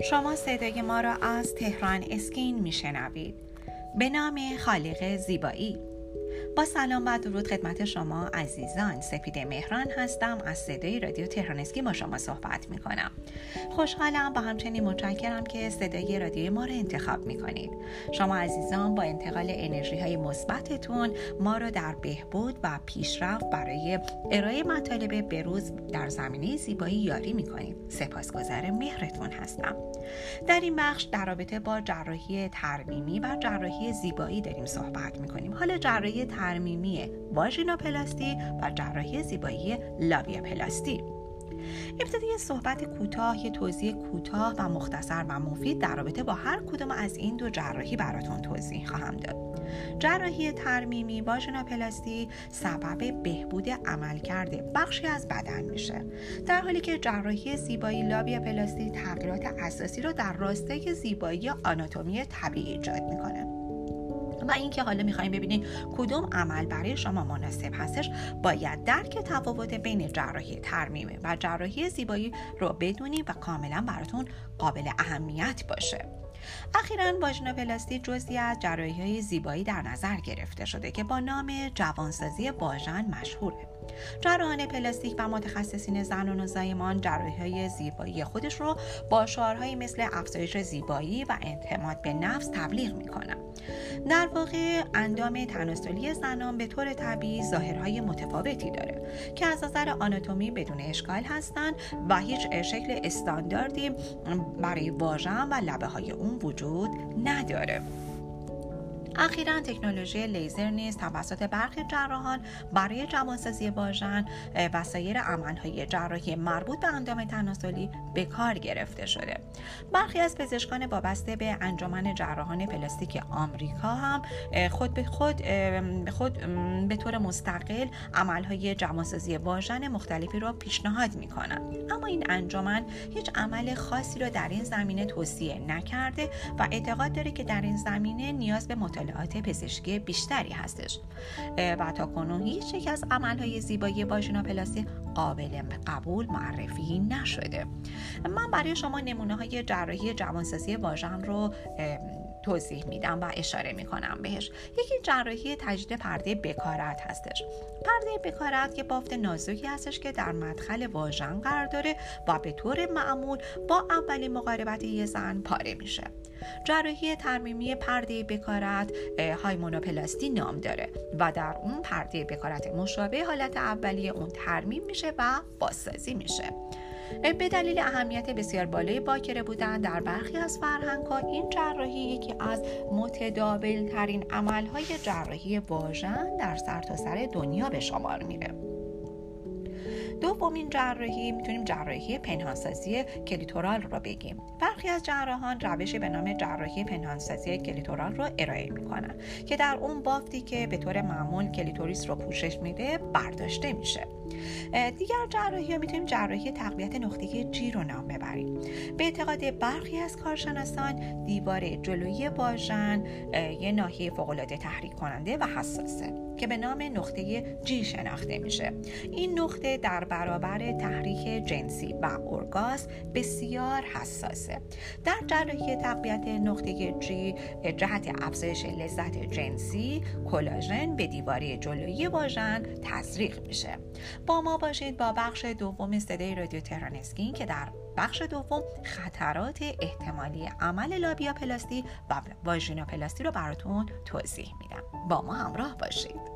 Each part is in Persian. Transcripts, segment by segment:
شما صدای ما را از تهران اسکین میشنوید. به نام خالق زیبایی. با سلام و درود خدمت شما عزیزان سپید مهران هستم. از صدای رادیو تهرانسکی با شما صحبت می کنم خوشحالم با همچنین متشکرم که صدای رادیوی ما را انتخاب می کنید شما عزیزان با انتقال انرژی های مثبتتون ما را در بهبود و پیشرفت برای ارائه مطالب بروز در زمینه زیبایی یاری می کنید سپاسگزار مهرتون هستم. در این بخش در رابطه با جراحی ترمیمی و جراحی زیبایی داریم صحبت می کنیم حالا جراحی واژینوپلاستی و جراحی زیبایی لابیا پلاستی. ابتدای صحبت کوتاه یه توضیح کوتاه و مختصر و مفید در رابطه با هر کدوم از این دو جراحی براتون توضیح خواهم داد. جراحی ترمیمی واژینوپلاستی سبب بهبود عملکرد بخشی از بدن میشه. در حالی که جراحی زیبایی لابیا پلاستی تغییرات اساسی رو در راستای زیبایی آناتومی طبیعی ایجاد می‌کنه. و اینکه حالا می‌خوایم ببینیم کدوم عمل برای شما مناسب هستش باید درک تفاوت بین جراحی ترمیمی و جراحی زیبایی رو بدونیم و کاملا براتون قابل اهمیت باشه. اخیرا واژینوپلاستی جزی از جراحی های زیبایی در نظر گرفته شده که با نام جوانسازی واژن مشهوره. جراحان پلاستیک و متخصصین زنان و زایمان جراحی های زیبایی خودش رو با شعارهایی مثل افزایش زیبایی و اعتماد به نفس تبلیغ می‌کنن در واقع اندام تناسلی زنان به طور طبیعی ظاهرهای متفاوتی داره که از نظر آناتومی بدون اشکال هستند و هیچ شکل استانداردی برای واژن و لبه های اون وجود نداره. اخیرا تکنولوژی لیزر نیز توسط برخی جراحان برای جوانسازی واژن و سایر عملهای جراحی مربوط به اندام تناسلی به کار گرفته شده. برخی از پزشکان وابسته به انجمن جراحان پلاستیک آمریکا هم خود به خود خود به طور مستقل عملهای جوانسازی واژن مختلفی را پیشنهاد می کنند اما این انجمن هیچ عمل خاصی را در این زمینه توصیه نکرده و اعتقاد داره که در این زمینه نیاز به مطالعه مطالعات پزشکی بیشتری هستش. و تا کنون هیچ یک از عملهای زیبایی واژینوپلاستی قابل قبول معرفی نشده. من برای شما نمونه های جراحی جوانسازی واژن رو توضیح میدم و اشاره می‌کنم بهش. یکی جراحی تجدید پرده بکارت هستش. پرده بکارت که بافت نازکی هستش که در مدخل واژن قرار داره و به طور معمول با اولین مقاربت یه زن پاره میشه. جراحی ترمیمی پرده بکارت هایمونوپلاستی نام داره و در اون پرده بکارت مشابه حالت اولیه اون ترمیم میشه و بازسازی میشه. به دلیل اهمیت بسیار بالای باکره بودن در برخی از فرهنگ ها این جراحی یکی از متداول ترین عملهای جراحی واژن در سرتاسر سر دنیا به شمار میره. دومین جراحی می‌تونیم جراحی پنهانسازی کلیتورال رو بگیم. برخی از جراحان روشی به نام جراحی پنهانسازی clitoral رو ارائه می‌کنن که در اون بافتی که به طور معمول کلیتوریس رو پوشش میده برداشته میشه. دیگر جراحی ها می‌تونیم جراحی تقویت نقطه G رو نام ببریم. به اعتقاد برخی از کارشناسان دیوار جلویی واژن یه ناحیه فوقالعاده تحریک کننده و حساسه که به نام نقطه G شناخته میشه. این نقطه در برابر تحریک جنسی و ارگاز بسیار حساسه. در جراحی تقویت نقطه جی جهت افزایش لذت جنسی کلاژن به دیواری جلویی واژن تزریق میشه. با ما باشید با بخش دوم صدای رادیو تهران که در بخش دوم خطرات احتمالی عمل لابیا پلاستی و واژینا پلاستی رو براتون توضیح میدم. با ما همراه باشید.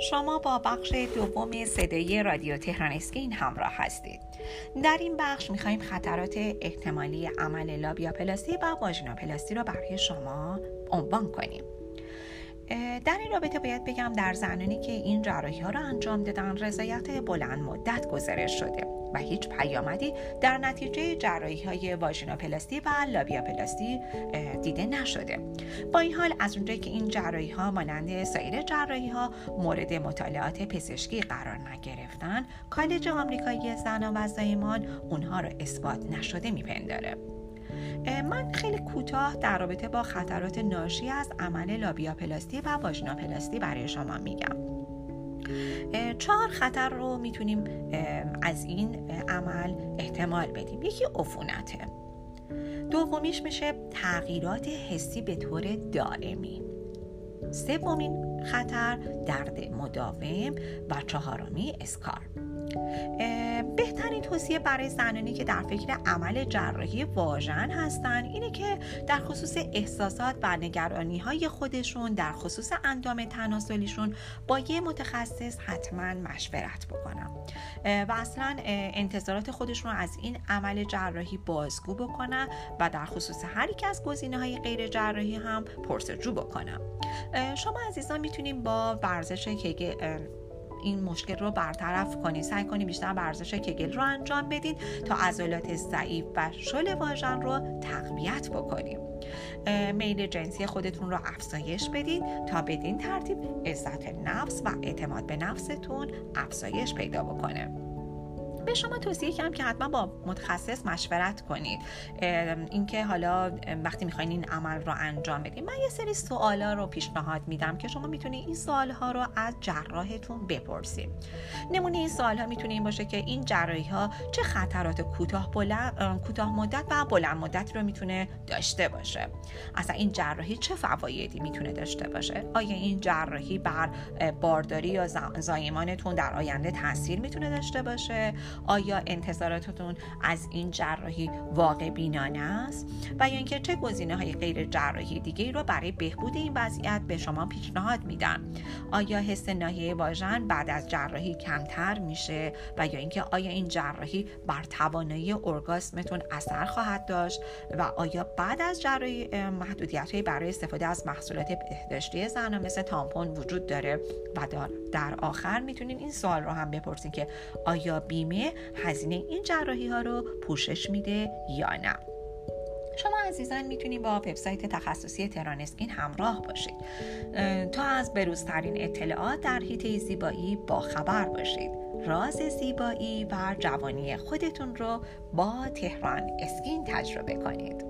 شما با بخش دوم صدای رادیو تهران اسکین همراه هستید. در این بخش میخواییم خطرات احتمالی عمل لابیا پلاستی و واژینا پلاستی رو برای شما عنوان کنیم. در این رابطه باید بگم در زنانی که این جراحی ها را انجام دادن رضایت بلند مدت گزارش شده و هیچ پیامدی در نتیجه جراحی های واژینوپلاستی و لابیاپلاستی دیده نشده. با این حال از اونجایی که این جراحی ها مانند سایر جراحی ها مورد مطالعات پزشکی قرار نگرفتن کالج آمریکایی زنان و زایمان اونها را اثبات نشده میپنداره. من خیلی کوتاه در رابطه با خطرات ناشی از عمل لابیاپلاستی و واژیناپلاستی برای شما میگم. چهار خطر رو می‌تونیم از این عمل احتمال بدیم. یکی عفونته. دومیش میشه تغییرات حسی به طور دائمی. سومین خطر درد مداوم. و چهارمی اسکار بهترین توصیه برای زنانی که در فکر عمل جراحی واژن هستند اینه که در خصوص احساسات و نگرانی های خودشون در خصوص اندام تناسلیشون با یه متخصص حتما مشورت بکنن. و اصلا انتظارات خودشون از این عمل جراحی بازگو بکنن و در خصوص هر یک از گزینه های غیر جراحی هم پرسجو بکنن. شما عزیزان می‌تونیم با ورزش که این مشکل رو برطرف کنید سعی کنید بیشتر ورزش کگل رو انجام بدید تا عضلات ضعیف و شل واژن رو تقویت بکنیم میل جنسی خودتون رو افزایش بدید تا بدین ترتیب عزت نفس و اعتماد به نفستون افزایش پیدا بکنه. به شما توصیه کنم که حتما با متخصص مشورت کنید. اینکه حالا وقتی می‌خواین این عمل رو انجام بدید من یه سری سوالا رو پیشنهاد میدم که شما می‌تونید این سوال ها رو از جراحتون بپرسید. نمونه این سوال ها می‌تونه این باشه که این جراحی ها چه خطرات کوتاه بلند کوتاه مدت و بلند مدت رو می‌تونه داشته باشه. اصلا این جراحی چه فوایدی می‌تونه داشته باشه؟ آیا این جراحی بر بارداری یا زایمانتون در آینده تاثیر می‌تونه داشته باشه؟ آیا انتظاراتتون از این جراحی واقع بینانه است؟ و یا اینکه چه گزینه های غیر جراحی دیگه رو برای بهبود این وضعیت به شما پیشنهاد میدن آیا حس ناحیه واژن بعد از جراحی کمتر میشه؟ و یا اینکه آیا این جراحی بر توانایی ارگاسمتون اثر خواهد داشت؟ و آیا بعد از جراحی محدودیت برای استفاده از محصولات بهداشتی زن مثل تامپون وجود داره؟ و در آخر می‌تونین این سوال رو هم بپرسین که آیا بیمه هزینه این جراحی ها رو پوشش میده یا نه. شما عزیزان می‌تونید با وبسایت تخصصی تهران اسکین همراه باشید. تا از بروزترین اطلاعات در حیطه زیبایی با خبر باشید. راز زیبایی و جوانی خودتون رو با تهران اسکین تجربه کنید.